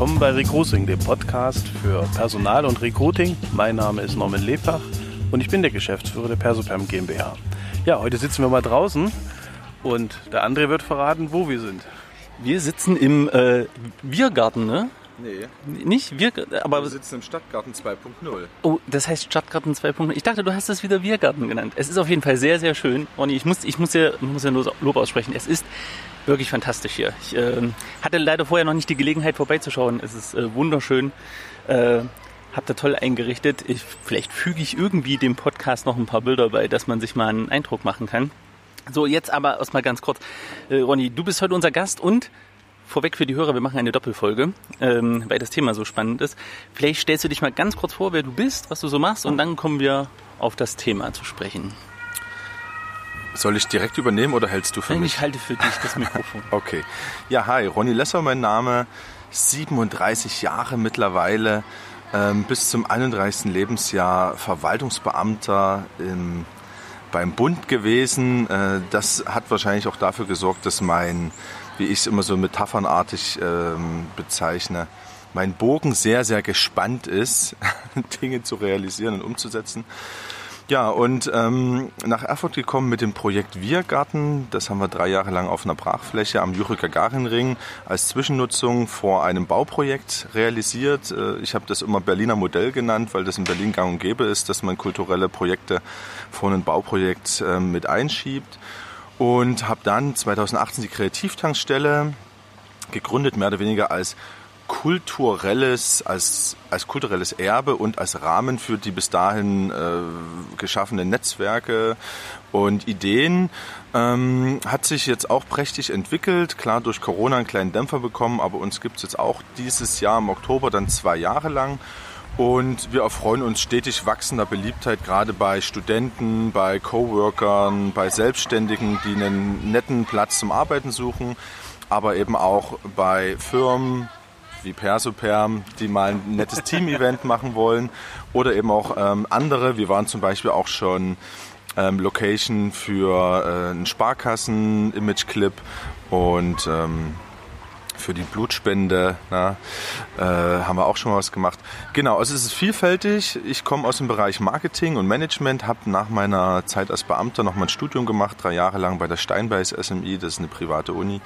willkommen bei Recruiting, dem Podcast für Personal und Recruiting. Mein Name ist Norman Lepach und ich bin der Geschäftsführer der Persoperm GmbH. Ja, heute sitzen wir mal draußen und der André wird verraten, wo wir sind. Wir sitzen im äh, Biergarten, ne? Nee. Nicht wir, aber wir sitzen im Stadtgarten 2.0. Oh, das heißt Stadtgarten 2.0. Ich dachte, du hast es wieder Biergarten genannt. Es ist auf jeden Fall sehr, sehr schön. Ronny, ich muss, ich muss ja, muss ja nur Lob aussprechen. Es ist wirklich fantastisch hier. Ich äh, hatte leider vorher noch nicht die Gelegenheit vorbeizuschauen. Es ist äh, wunderschön. Äh, habt ihr toll eingerichtet. Ich, vielleicht füge ich irgendwie dem Podcast noch ein paar Bilder bei, dass man sich mal einen Eindruck machen kann. So, jetzt aber erstmal ganz kurz. Äh, Ronny, du bist heute unser Gast und vorweg für die Hörer, wir machen eine Doppelfolge, ähm, weil das Thema so spannend ist. Vielleicht stellst du dich mal ganz kurz vor, wer du bist, was du so machst und dann kommen wir auf das Thema zu sprechen. Soll ich direkt übernehmen oder hältst du für Nein, mich? Ich halte für dich das Mikrofon. okay. Ja, hi, Ronny Lesser mein Name, 37 Jahre mittlerweile, ähm, bis zum 31. Lebensjahr Verwaltungsbeamter im, beim Bund gewesen. Äh, das hat wahrscheinlich auch dafür gesorgt, dass mein wie ich es immer so metaphernartig ähm, bezeichne, mein Bogen sehr, sehr gespannt ist, Dinge zu realisieren und umzusetzen. Ja, und ähm, nach Erfurt gekommen mit dem Projekt Wirgarten. Das haben wir drei Jahre lang auf einer Brachfläche am Juri Gagarin-Ring als Zwischennutzung vor einem Bauprojekt realisiert. Äh, ich habe das immer Berliner Modell genannt, weil das in Berlin gang und gäbe ist, dass man kulturelle Projekte vor einem Bauprojekt äh, mit einschiebt und habe dann 2018 die Kreativtankstelle gegründet, mehr oder weniger als kulturelles, als, als kulturelles Erbe und als Rahmen für die bis dahin äh, geschaffenen Netzwerke und Ideen. Ähm, hat sich jetzt auch prächtig entwickelt, klar durch Corona einen kleinen Dämpfer bekommen, aber uns gibt es jetzt auch dieses Jahr im Oktober dann zwei Jahre lang. Und wir erfreuen uns stetig wachsender Beliebtheit, gerade bei Studenten, bei Coworkern, bei Selbstständigen, die einen netten Platz zum Arbeiten suchen, aber eben auch bei Firmen wie Persoperm, die mal ein nettes Team-Event machen wollen oder eben auch ähm, andere. Wir waren zum Beispiel auch schon ähm, Location für äh, einen Sparkassen-Image-Clip und ähm, für die Blutspende. Na, äh, haben wir auch schon mal was gemacht. Genau, also es ist vielfältig. Ich komme aus dem Bereich Marketing und Management, habe nach meiner Zeit als Beamter noch mal ein Studium gemacht, drei Jahre lang bei der Steinbeis SMI, das ist eine private Uni.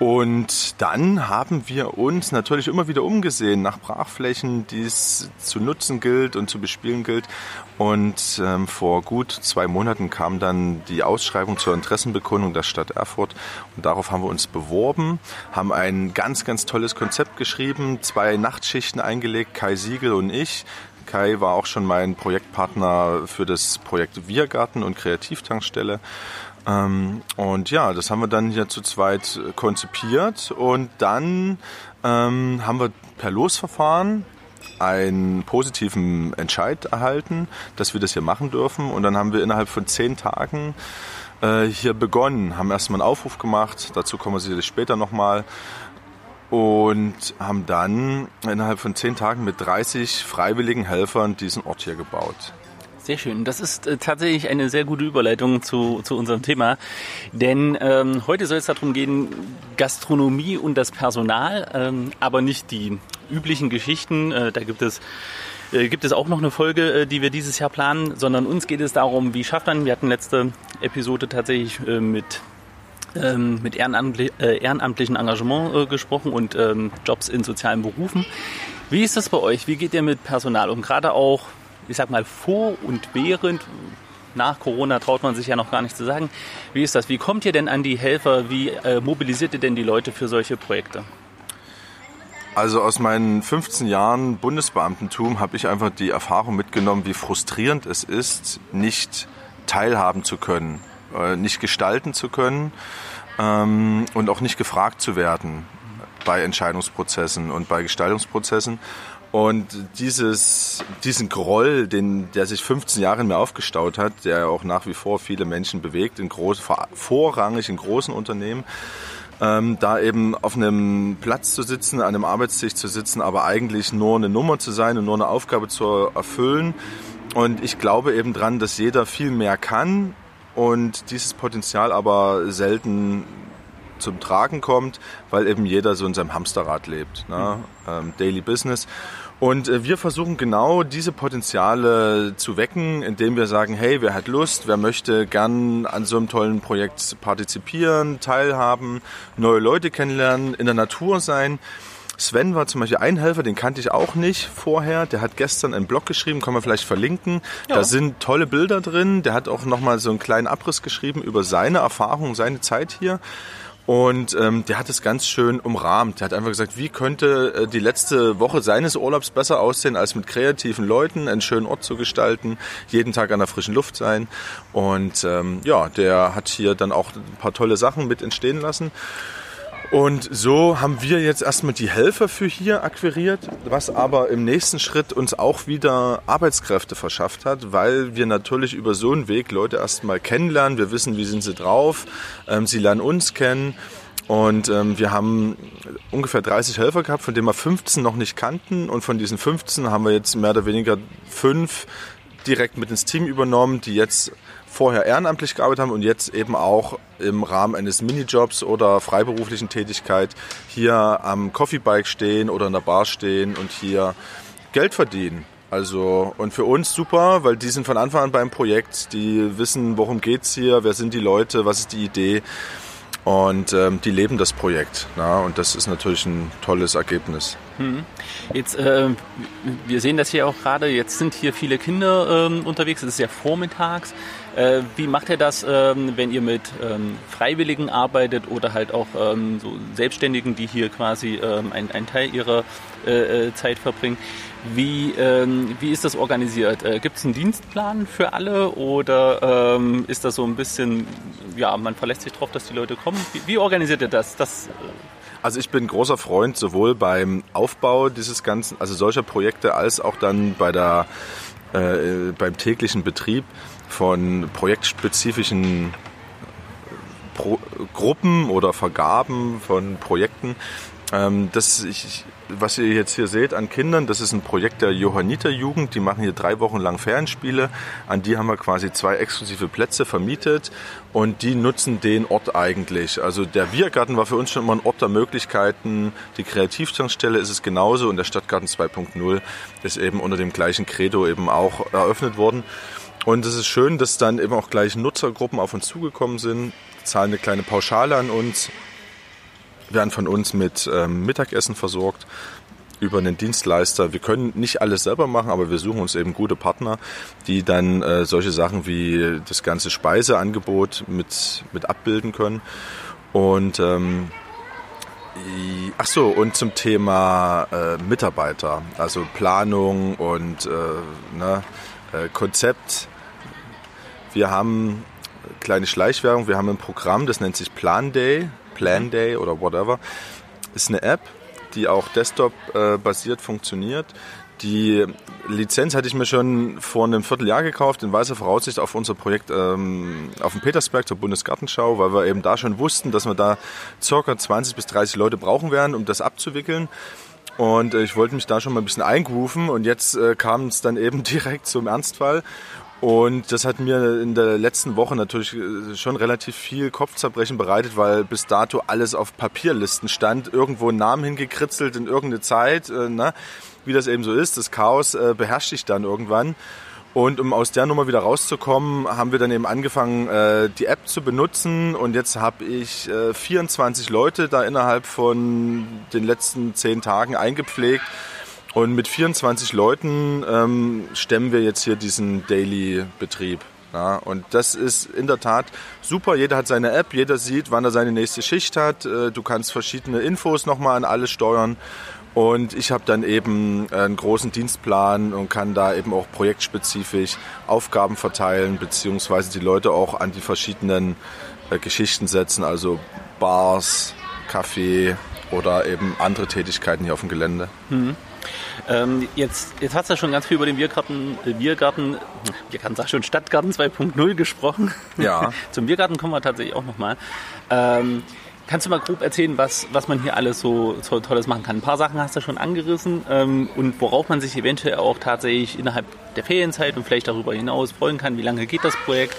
Und dann haben wir uns natürlich immer wieder umgesehen nach Brachflächen, die es zu nutzen gilt und zu bespielen gilt. Und ähm, vor gut zwei Monaten kam dann die Ausschreibung zur Interessenbekundung der Stadt Erfurt. Und darauf haben wir uns beworben, haben ein ganz, ganz tolles Konzept geschrieben, zwei Nachtschichten eingelegt, Kai Siegel und ich. Kai war auch schon mein Projektpartner für das Projekt Wirgarten und Kreativtankstelle. Ähm, und ja, das haben wir dann hier zu zweit konzipiert und dann ähm, haben wir per Losverfahren einen positiven Entscheid erhalten, dass wir das hier machen dürfen. Und dann haben wir innerhalb von zehn Tagen äh, hier begonnen, haben erstmal einen Aufruf gemacht, dazu kommen wir sicherlich später nochmal. Und haben dann innerhalb von zehn Tagen mit 30 freiwilligen Helfern diesen Ort hier gebaut. Sehr schön. Das ist äh, tatsächlich eine sehr gute Überleitung zu, zu unserem Thema. Denn ähm, heute soll es darum gehen, Gastronomie und das Personal, ähm, aber nicht die üblichen Geschichten. Äh, da gibt es äh, gibt es auch noch eine Folge, äh, die wir dieses Jahr planen, sondern uns geht es darum, wie schafft man, wir hatten letzte Episode tatsächlich äh, mit ähm, mit ehrenamtlich, ehrenamtlichen Engagement gesprochen und ähm, Jobs in sozialen Berufen. Wie ist das bei euch? Wie geht ihr mit Personal um? Gerade auch ich sag mal, vor und während, nach Corona traut man sich ja noch gar nicht zu sagen. Wie ist das? Wie kommt ihr denn an die Helfer? Wie äh, mobilisiert ihr denn die Leute für solche Projekte? Also aus meinen 15 Jahren Bundesbeamtentum habe ich einfach die Erfahrung mitgenommen, wie frustrierend es ist, nicht teilhaben zu können, äh, nicht gestalten zu können ähm, und auch nicht gefragt zu werden bei Entscheidungsprozessen und bei Gestaltungsprozessen. Und dieses, diesen Groll, den, der sich 15 Jahre in mir aufgestaut hat, der auch nach wie vor viele Menschen bewegt, in groß, vorrangig in großen Unternehmen, ähm, da eben auf einem Platz zu sitzen, an einem Arbeitstisch zu sitzen, aber eigentlich nur eine Nummer zu sein und nur eine Aufgabe zu erfüllen. Und ich glaube eben dran, dass jeder viel mehr kann und dieses Potenzial aber selten zum Tragen kommt, weil eben jeder so in seinem Hamsterrad lebt. Ne? Mhm. Ähm, Daily Business. Und äh, wir versuchen genau diese Potenziale zu wecken, indem wir sagen, hey, wer hat Lust, wer möchte gern an so einem tollen Projekt partizipieren, teilhaben, neue Leute kennenlernen, in der Natur sein. Sven war zum Beispiel ein Helfer, den kannte ich auch nicht vorher. Der hat gestern einen Blog geschrieben, kann man vielleicht verlinken. Ja. Da sind tolle Bilder drin. Der hat auch nochmal so einen kleinen Abriss geschrieben über seine Erfahrungen, seine Zeit hier. Und ähm, der hat es ganz schön umrahmt. Der hat einfach gesagt, wie könnte äh, die letzte Woche seines Urlaubs besser aussehen, als mit kreativen Leuten einen schönen Ort zu gestalten, jeden Tag an der frischen Luft sein. Und ähm, ja, der hat hier dann auch ein paar tolle Sachen mit entstehen lassen. Und so haben wir jetzt erstmal die Helfer für hier akquiriert, was aber im nächsten Schritt uns auch wieder Arbeitskräfte verschafft hat, weil wir natürlich über so einen Weg Leute erstmal kennenlernen. Wir wissen, wie sind sie drauf. Ähm, sie lernen uns kennen. Und ähm, wir haben ungefähr 30 Helfer gehabt, von denen wir 15 noch nicht kannten. Und von diesen 15 haben wir jetzt mehr oder weniger fünf direkt mit ins Team übernommen, die jetzt vorher ehrenamtlich gearbeitet haben und jetzt eben auch im Rahmen eines Minijobs oder freiberuflichen Tätigkeit hier am Coffeebike stehen oder in der Bar stehen und hier Geld verdienen. Also, und für uns super, weil die sind von Anfang an beim Projekt, die wissen, worum geht's hier, wer sind die Leute, was ist die Idee und ähm, die leben das Projekt. Na? Und das ist natürlich ein tolles Ergebnis. Hm. Jetzt, äh, wir sehen das hier auch gerade, jetzt sind hier viele Kinder äh, unterwegs, es ist ja vormittags. Äh, wie macht ihr das, ähm, wenn ihr mit ähm, Freiwilligen arbeitet oder halt auch ähm, so Selbstständigen, die hier quasi ähm, einen Teil ihrer äh, äh, Zeit verbringen? Wie, ähm, wie ist das organisiert? Äh, Gibt es einen Dienstplan für alle oder ähm, ist das so ein bisschen, ja, man verlässt sich darauf, dass die Leute kommen? Wie, wie organisiert ihr das? das also ich bin großer Freund sowohl beim Aufbau dieses ganzen, also solcher Projekte, als auch dann bei der, äh, beim täglichen Betrieb von projektspezifischen Pro Gruppen oder Vergaben von Projekten. Ähm, das ich, was ihr jetzt hier seht an Kindern, das ist ein Projekt der Johanniter Jugend. Die machen hier drei Wochen lang Ferienspiele. An die haben wir quasi zwei exklusive Plätze vermietet und die nutzen den Ort eigentlich. Also der Biergarten war für uns schon immer ein Ort der Möglichkeiten. Die Kreativtankstelle ist es genauso und der Stadtgarten 2.0 ist eben unter dem gleichen Credo eben auch eröffnet worden. Und es ist schön, dass dann eben auch gleich Nutzergruppen auf uns zugekommen sind, zahlen eine kleine Pauschale an uns, werden von uns mit ähm, Mittagessen versorgt über einen Dienstleister. Wir können nicht alles selber machen, aber wir suchen uns eben gute Partner, die dann äh, solche Sachen wie das ganze Speiseangebot mit, mit abbilden können. Und ähm, Ach so, und zum Thema äh, Mitarbeiter, also Planung und äh, ne, äh, Konzept wir haben kleine Schleichwerbung, wir haben ein Programm, das nennt sich Plan Day, Plan Day oder whatever. Ist eine App, die auch Desktop-basiert funktioniert. Die Lizenz hatte ich mir schon vor einem Vierteljahr gekauft, in weißer Voraussicht auf unser Projekt ähm, auf dem Petersberg zur Bundesgartenschau, weil wir eben da schon wussten, dass wir da circa 20 bis 30 Leute brauchen werden, um das abzuwickeln. Und äh, ich wollte mich da schon mal ein bisschen eingrooven und jetzt äh, kam es dann eben direkt zum Ernstfall. Und das hat mir in der letzten Woche natürlich äh, schon relativ viel Kopfzerbrechen bereitet, weil bis dato alles auf Papierlisten stand, irgendwo ein Namen hingekritzelt in irgendeine Zeit, äh, ne? wie das eben so ist. Das Chaos äh, beherrscht sich dann irgendwann. Und um aus der Nummer wieder rauszukommen, haben wir dann eben angefangen, äh, die App zu benutzen. Und jetzt habe ich äh, 24 Leute da innerhalb von den letzten zehn Tagen eingepflegt und mit 24 Leuten ähm, stemmen wir jetzt hier diesen Daily-Betrieb. Ja, und das ist in der Tat super. Jeder hat seine App, jeder sieht, wann er seine nächste Schicht hat. Äh, du kannst verschiedene Infos nochmal an alles steuern. Und ich habe dann eben einen großen Dienstplan und kann da eben auch projektspezifisch Aufgaben verteilen, beziehungsweise die Leute auch an die verschiedenen äh, Geschichten setzen, also Bars, Kaffee oder eben andere Tätigkeiten hier auf dem Gelände. Mhm. Ähm, jetzt, jetzt hast du ja schon ganz viel über den Biergarten, Biergarten, Biergarten sag schon, Stadtgarten 2.0 gesprochen. Ja. Zum Biergarten kommen wir tatsächlich auch nochmal. Ähm, kannst du mal grob erzählen, was, was man hier alles so, so Tolles machen kann? Ein paar Sachen hast du schon angerissen ähm, und worauf man sich eventuell auch tatsächlich innerhalb der Ferienzeit und vielleicht darüber hinaus freuen kann. Wie lange geht das Projekt?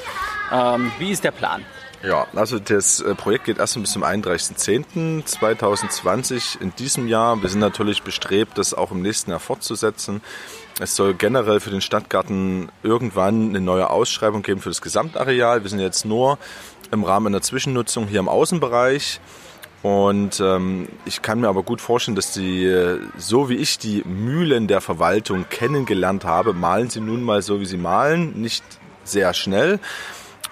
Ähm, wie ist der Plan? Ja, also das äh, Projekt geht erst bis zum 31.10.2020 in diesem Jahr. Wir sind natürlich bestrebt, das auch im nächsten Jahr fortzusetzen. Es soll generell für den Stadtgarten irgendwann eine neue Ausschreibung geben für das Gesamtareal. Wir sind jetzt nur im Rahmen einer Zwischennutzung hier im Außenbereich. Und ähm, ich kann mir aber gut vorstellen, dass die, so wie ich die Mühlen der Verwaltung kennengelernt habe, malen sie nun mal so, wie sie malen, nicht sehr schnell.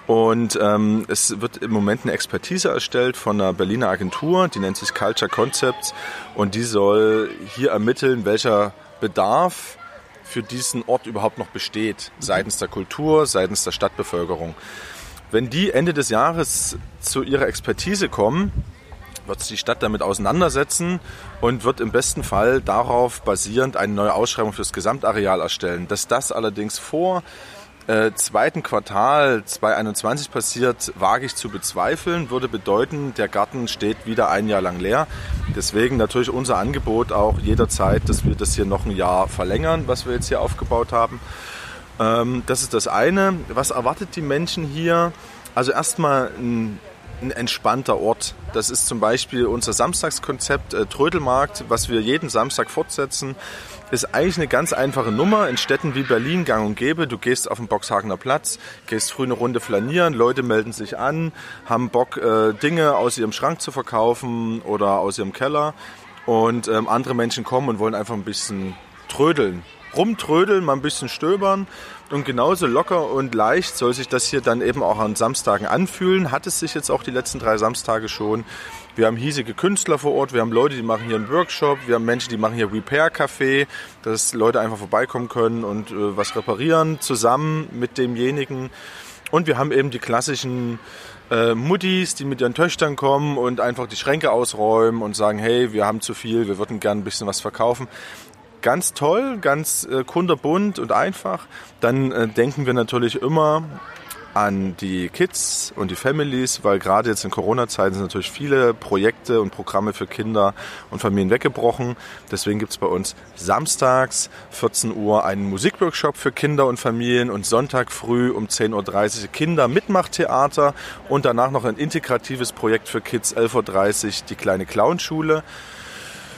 Und ähm, es wird im Moment eine Expertise erstellt von einer Berliner Agentur, die nennt sich Culture Concepts und die soll hier ermitteln, welcher Bedarf für diesen Ort überhaupt noch besteht, seitens der Kultur, seitens der Stadtbevölkerung. Wenn die Ende des Jahres zu ihrer Expertise kommen, wird sich die Stadt damit auseinandersetzen und wird im besten Fall darauf basierend eine neue Ausschreibung für das Gesamtareal erstellen. Dass das allerdings vor äh, zweiten Quartal 2021 passiert, wage ich zu bezweifeln, würde bedeuten, der Garten steht wieder ein Jahr lang leer. Deswegen natürlich unser Angebot auch jederzeit, dass wir das hier noch ein Jahr verlängern, was wir jetzt hier aufgebaut haben. Ähm, das ist das eine. Was erwartet die Menschen hier? Also erstmal ein ein entspannter Ort. Das ist zum Beispiel unser Samstagskonzept äh, Trödelmarkt, was wir jeden Samstag fortsetzen. Ist eigentlich eine ganz einfache Nummer in Städten wie Berlin gang und gäbe. Du gehst auf den Boxhagener Platz, gehst früh eine Runde flanieren, Leute melden sich an, haben Bock, äh, Dinge aus ihrem Schrank zu verkaufen oder aus ihrem Keller. Und ähm, andere Menschen kommen und wollen einfach ein bisschen trödeln. Rumtrödeln, mal ein bisschen stöbern. Und genauso locker und leicht soll sich das hier dann eben auch an Samstagen anfühlen. Hat es sich jetzt auch die letzten drei Samstage schon. Wir haben hiesige Künstler vor Ort, wir haben Leute, die machen hier einen Workshop, wir haben Menschen, die machen hier Repair-Café, dass Leute einfach vorbeikommen können und äh, was reparieren zusammen mit demjenigen. Und wir haben eben die klassischen äh, Muttis, die mit ihren Töchtern kommen und einfach die Schränke ausräumen und sagen, hey, wir haben zu viel, wir würden gerne ein bisschen was verkaufen ganz toll, ganz äh, kunderbunt und einfach. Dann äh, denken wir natürlich immer an die Kids und die Families, weil gerade jetzt in Corona-Zeiten sind natürlich viele Projekte und Programme für Kinder und Familien weggebrochen. Deswegen gibt es bei uns samstags 14 Uhr einen Musikworkshop für Kinder und Familien und Sonntag früh um 10.30 Uhr Kinder Mitmachtheater und danach noch ein integratives Projekt für Kids 11.30 Uhr die kleine Clownschule.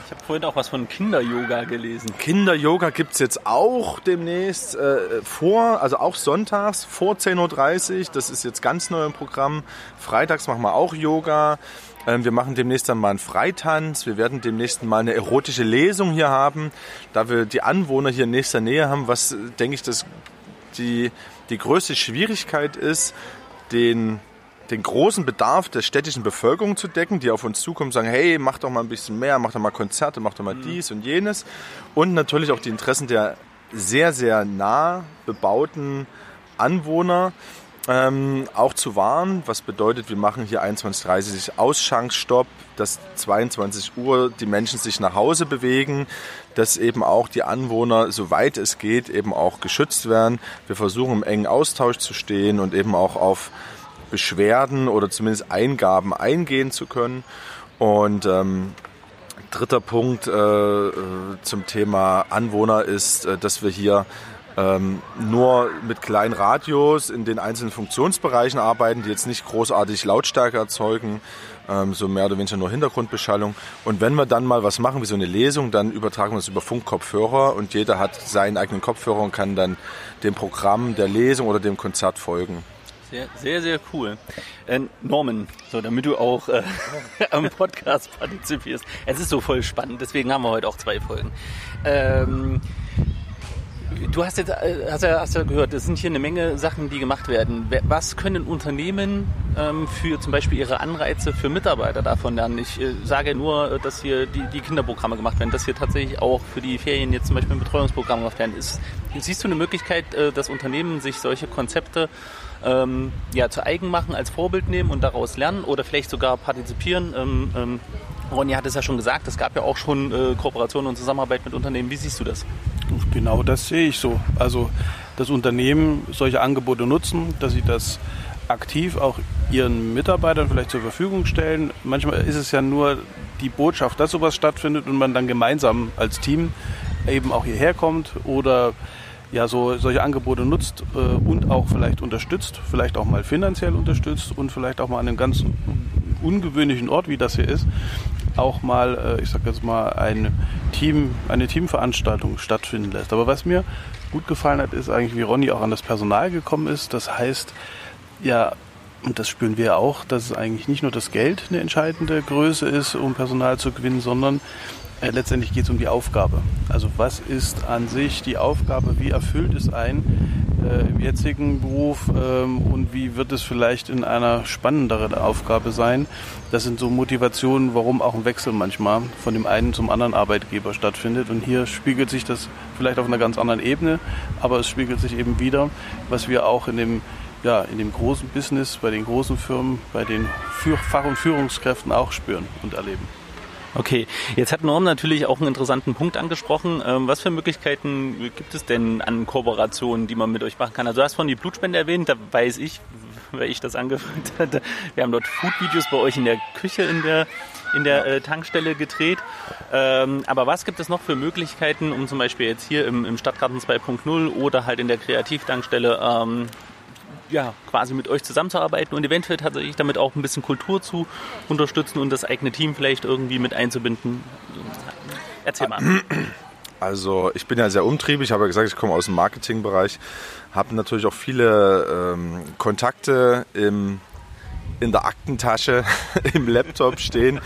Ich habe vorhin auch was von Kinder-Yoga gelesen. Kinder-Yoga gibt es jetzt auch demnächst äh, vor, also auch sonntags vor 10.30 Uhr. Das ist jetzt ganz neu im Programm. Freitags machen wir auch Yoga. Ähm, wir machen demnächst dann mal einen Freitanz. Wir werden demnächst mal eine erotische Lesung hier haben. Da wir die Anwohner hier in nächster Nähe haben, was, denke ich, das die, die größte Schwierigkeit ist, den den großen Bedarf der städtischen Bevölkerung zu decken, die auf uns zukommen und sagen, hey, mach doch mal ein bisschen mehr, mach doch mal Konzerte, mach doch mal mhm. dies und jenes. Und natürlich auch die Interessen der sehr, sehr nah bebauten Anwohner ähm, auch zu wahren. Was bedeutet, wir machen hier 21.30 Ausschankstopp, dass 22 Uhr die Menschen sich nach Hause bewegen, dass eben auch die Anwohner, soweit es geht, eben auch geschützt werden. Wir versuchen im engen Austausch zu stehen und eben auch auf Beschwerden oder zumindest Eingaben eingehen zu können. Und ähm, dritter Punkt äh, äh, zum Thema Anwohner ist, äh, dass wir hier ähm, nur mit kleinen Radios in den einzelnen Funktionsbereichen arbeiten, die jetzt nicht großartig Lautstärke erzeugen, ähm, so mehr oder weniger nur Hintergrundbeschallung. Und wenn wir dann mal was machen, wie so eine Lesung, dann übertragen wir es über Funkkopfhörer und jeder hat seinen eigenen Kopfhörer und kann dann dem Programm der Lesung oder dem Konzert folgen. Sehr, sehr, sehr cool. Äh, Norman, so damit du auch äh, am Podcast partizipierst. Es ist so voll spannend, deswegen haben wir heute auch zwei Folgen. Ähm, du hast jetzt äh, hast ja, hast ja gehört, es sind hier eine Menge Sachen, die gemacht werden. Was können Unternehmen ähm, für zum Beispiel ihre Anreize für Mitarbeiter davon lernen? Ich äh, sage nur, dass hier die, die Kinderprogramme gemacht werden, dass hier tatsächlich auch für die Ferien jetzt zum Beispiel ein Betreuungsprogramm gemacht werden. Ist, siehst du eine Möglichkeit, äh, dass Unternehmen sich solche Konzepte ähm, ja, zu eigen machen, als Vorbild nehmen und daraus lernen oder vielleicht sogar partizipieren. Ähm, ähm, Ronny hat es ja schon gesagt, es gab ja auch schon äh, Kooperationen und Zusammenarbeit mit Unternehmen. Wie siehst du das? Genau das sehe ich so. Also, dass Unternehmen solche Angebote nutzen, dass sie das aktiv auch ihren Mitarbeitern vielleicht zur Verfügung stellen. Manchmal ist es ja nur die Botschaft, dass sowas stattfindet und man dann gemeinsam als Team eben auch hierher kommt oder ja so solche Angebote nutzt äh, und auch vielleicht unterstützt, vielleicht auch mal finanziell unterstützt und vielleicht auch mal an einem ganz ungewöhnlichen Ort, wie das hier ist, auch mal, äh, ich sag jetzt mal, ein Team, eine Teamveranstaltung stattfinden lässt. Aber was mir gut gefallen hat, ist eigentlich, wie Ronny auch an das Personal gekommen ist. Das heißt, ja, und das spüren wir auch, dass es eigentlich nicht nur das Geld eine entscheidende Größe ist, um Personal zu gewinnen, sondern äh, letztendlich geht es um die Aufgabe. Also was ist an sich die Aufgabe, wie erfüllt es ein äh, im jetzigen Beruf ähm, und wie wird es vielleicht in einer spannenderen Aufgabe sein. Das sind so Motivationen, warum auch ein Wechsel manchmal von dem einen zum anderen Arbeitgeber stattfindet. Und hier spiegelt sich das vielleicht auf einer ganz anderen Ebene, aber es spiegelt sich eben wieder, was wir auch in dem ja, in dem großen Business, bei den großen Firmen, bei den Fach- und Führungskräften auch spüren und erleben. Okay, jetzt hat Norm natürlich auch einen interessanten Punkt angesprochen. Ähm, was für Möglichkeiten gibt es denn an Kooperationen, die man mit euch machen kann? Also du hast von die Blutspende erwähnt, da weiß ich, weil ich das angefangen hatte. Wir haben dort Food-Videos bei euch in der Küche in der, in der äh, Tankstelle gedreht. Ähm, aber was gibt es noch für Möglichkeiten, um zum Beispiel jetzt hier im, im Stadtgarten 2.0 oder halt in der Kreativtankstelle ähm, ja, quasi mit euch zusammenzuarbeiten und eventuell tatsächlich damit auch ein bisschen Kultur zu unterstützen und das eigene Team vielleicht irgendwie mit einzubinden. Erzähl mal. Also ich bin ja sehr umtriebig, habe ja gesagt, ich komme aus dem Marketingbereich, habe natürlich auch viele ähm, Kontakte im in der Aktentasche im Laptop stehen.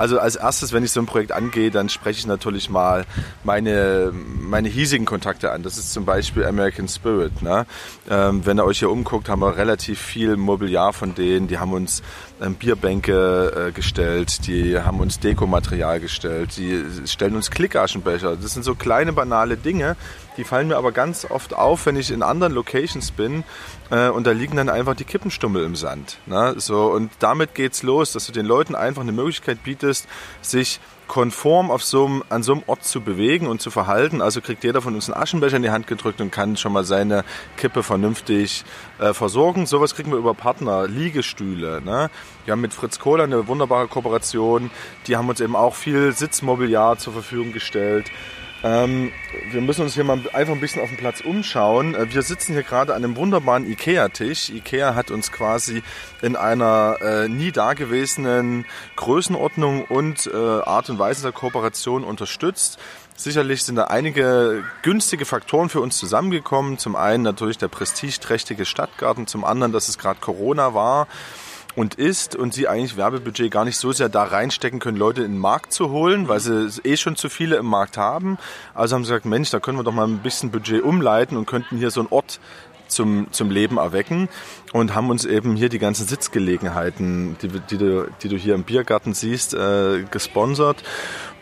Also als erstes, wenn ich so ein Projekt angehe, dann spreche ich natürlich mal meine, meine hiesigen Kontakte an. Das ist zum Beispiel American Spirit. Ne? Ähm, wenn ihr euch hier umguckt, haben wir relativ viel Mobiliar von denen. Die haben uns Bierbänke äh, gestellt, die haben uns Dekomaterial gestellt, die stellen uns Klickaschenbecher. Das sind so kleine banale Dinge, die fallen mir aber ganz oft auf, wenn ich in anderen Locations bin äh, und da liegen dann einfach die Kippenstummel im Sand. Ne? So, und damit geht's los, dass du den Leuten einfach eine Möglichkeit bietest, sich konform auf so einem, an so einem Ort zu bewegen und zu verhalten. Also kriegt jeder von uns einen Aschenbecher in die Hand gedrückt und kann schon mal seine Kippe vernünftig äh, versorgen. Sowas kriegen wir über Partner, Liegestühle. Ne? Wir haben mit Fritz Kohler eine wunderbare Kooperation. Die haben uns eben auch viel Sitzmobiliar zur Verfügung gestellt. Ähm, wir müssen uns hier mal einfach ein bisschen auf dem Platz umschauen. Äh, wir sitzen hier gerade an einem wunderbaren Ikea-Tisch. Ikea hat uns quasi in einer äh, nie dagewesenen Größenordnung und äh, Art und Weise der Kooperation unterstützt. Sicherlich sind da einige günstige Faktoren für uns zusammengekommen. Zum einen natürlich der prestigeträchtige Stadtgarten, zum anderen, dass es gerade Corona war und ist und sie eigentlich Werbebudget gar nicht so sehr da reinstecken können, Leute in den Markt zu holen, weil sie eh schon zu viele im Markt haben. Also haben sie gesagt, Mensch, da können wir doch mal ein bisschen Budget umleiten und könnten hier so einen Ort zum, zum Leben erwecken und haben uns eben hier die ganzen Sitzgelegenheiten, die, die, du, die du hier im Biergarten siehst, äh, gesponsert.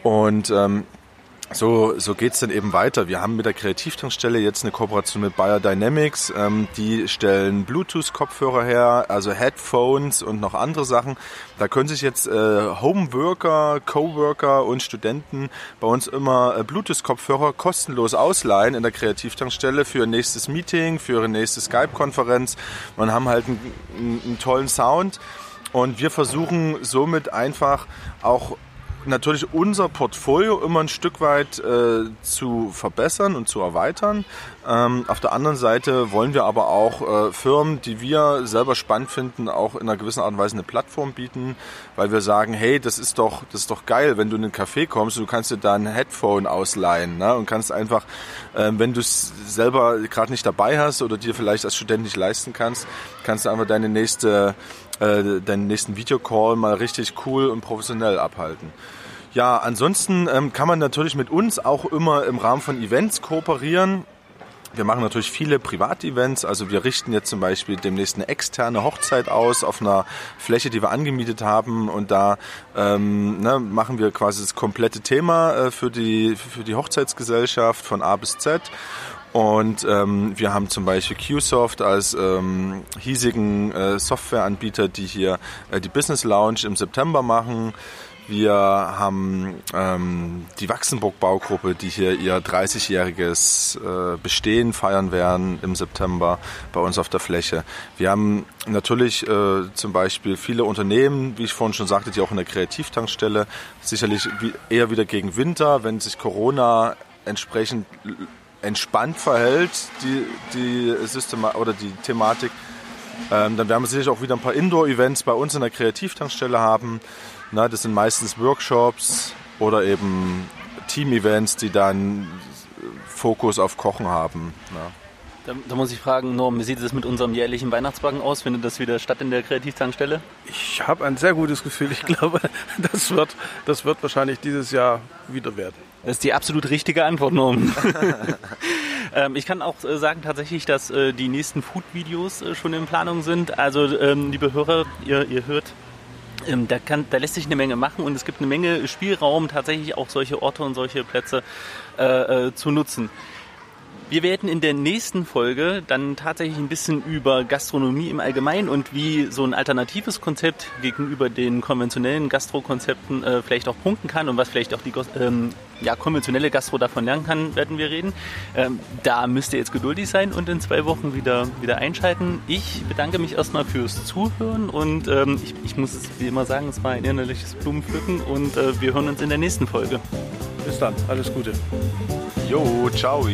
Und ähm, so, so geht's dann eben weiter. Wir haben mit der Kreativtankstelle jetzt eine Kooperation mit Biodynamics. Ähm, die stellen Bluetooth-Kopfhörer her, also Headphones und noch andere Sachen. Da können sich jetzt äh, Homeworker, Coworker und Studenten bei uns immer äh, Bluetooth-Kopfhörer kostenlos ausleihen in der Kreativtankstelle für ein nächstes Meeting, für eine nächste Skype-Konferenz. Man haben halt einen, einen tollen Sound. Und wir versuchen somit einfach auch natürlich unser Portfolio immer ein Stück weit äh, zu verbessern und zu erweitern. Ähm, auf der anderen Seite wollen wir aber auch äh, Firmen, die wir selber spannend finden, auch in einer gewissen Art und Weise eine Plattform bieten, weil wir sagen, hey, das ist doch, das ist doch geil, wenn du in einen Café kommst, du kannst dir da ein Headphone ausleihen ne? und kannst einfach, äh, wenn du es selber gerade nicht dabei hast oder dir vielleicht als Student nicht leisten kannst, kannst du einfach deine nächste äh, deinen nächsten Videocall mal richtig cool und professionell abhalten. Ja, ansonsten ähm, kann man natürlich mit uns auch immer im Rahmen von Events kooperieren. Wir machen natürlich viele Privatevents, also wir richten jetzt zum Beispiel demnächst eine externe Hochzeit aus auf einer Fläche, die wir angemietet haben und da ähm, ne, machen wir quasi das komplette Thema äh, für, die, für die Hochzeitsgesellschaft von A bis Z und ähm, wir haben zum Beispiel Qsoft als ähm, hiesigen äh, Softwareanbieter, die hier äh, die Business Lounge im September machen. Wir haben ähm, die Wachsenburg-Baugruppe, die hier ihr 30-jähriges äh, Bestehen feiern werden im September bei uns auf der Fläche. Wir haben natürlich äh, zum Beispiel viele Unternehmen, wie ich vorhin schon sagte, die auch in der Kreativtankstelle, sicherlich eher wieder gegen Winter, wenn sich Corona entsprechend entspannt verhält, die, die Systema oder die Thematik, ähm, dann werden wir sicherlich auch wieder ein paar Indoor-Events bei uns in der Kreativtankstelle haben. Na, das sind meistens Workshops oder eben Team-Events, die dann Fokus auf Kochen haben. Na. Da, da, muss ich fragen, Norm, wie sieht es mit unserem jährlichen Weihnachtsbacken aus? Findet das wieder statt in der Kreativtankstelle? Ich habe ein sehr gutes Gefühl. Ich glaube, das wird, das wird wahrscheinlich dieses Jahr wieder werden. Das ist die absolut richtige Antwort, Norm. ähm, ich kann auch äh, sagen tatsächlich, dass äh, die nächsten Food-Videos äh, schon in Planung sind. Also, ähm, liebe Hörer, ihr, ihr hört, ähm, da, kann, da, lässt sich eine Menge machen und es gibt eine Menge Spielraum, tatsächlich auch solche Orte und solche Plätze äh, äh, zu nutzen. Wir werden in der nächsten Folge dann tatsächlich ein bisschen über Gastronomie im Allgemeinen und wie so ein alternatives Konzept gegenüber den konventionellen Gastrokonzepten äh, vielleicht auch punkten kann und was vielleicht auch die ähm, ja, konventionelle Gastro davon lernen kann, werden wir reden. Ähm, da müsst ihr jetzt geduldig sein und in zwei Wochen wieder, wieder einschalten. Ich bedanke mich erstmal fürs Zuhören und ähm, ich, ich, muss es wie immer sagen, es war ein innerliches Blumenpflücken und äh, wir hören uns in der nächsten Folge. Bis dann, alles Gute. Jo, ciao.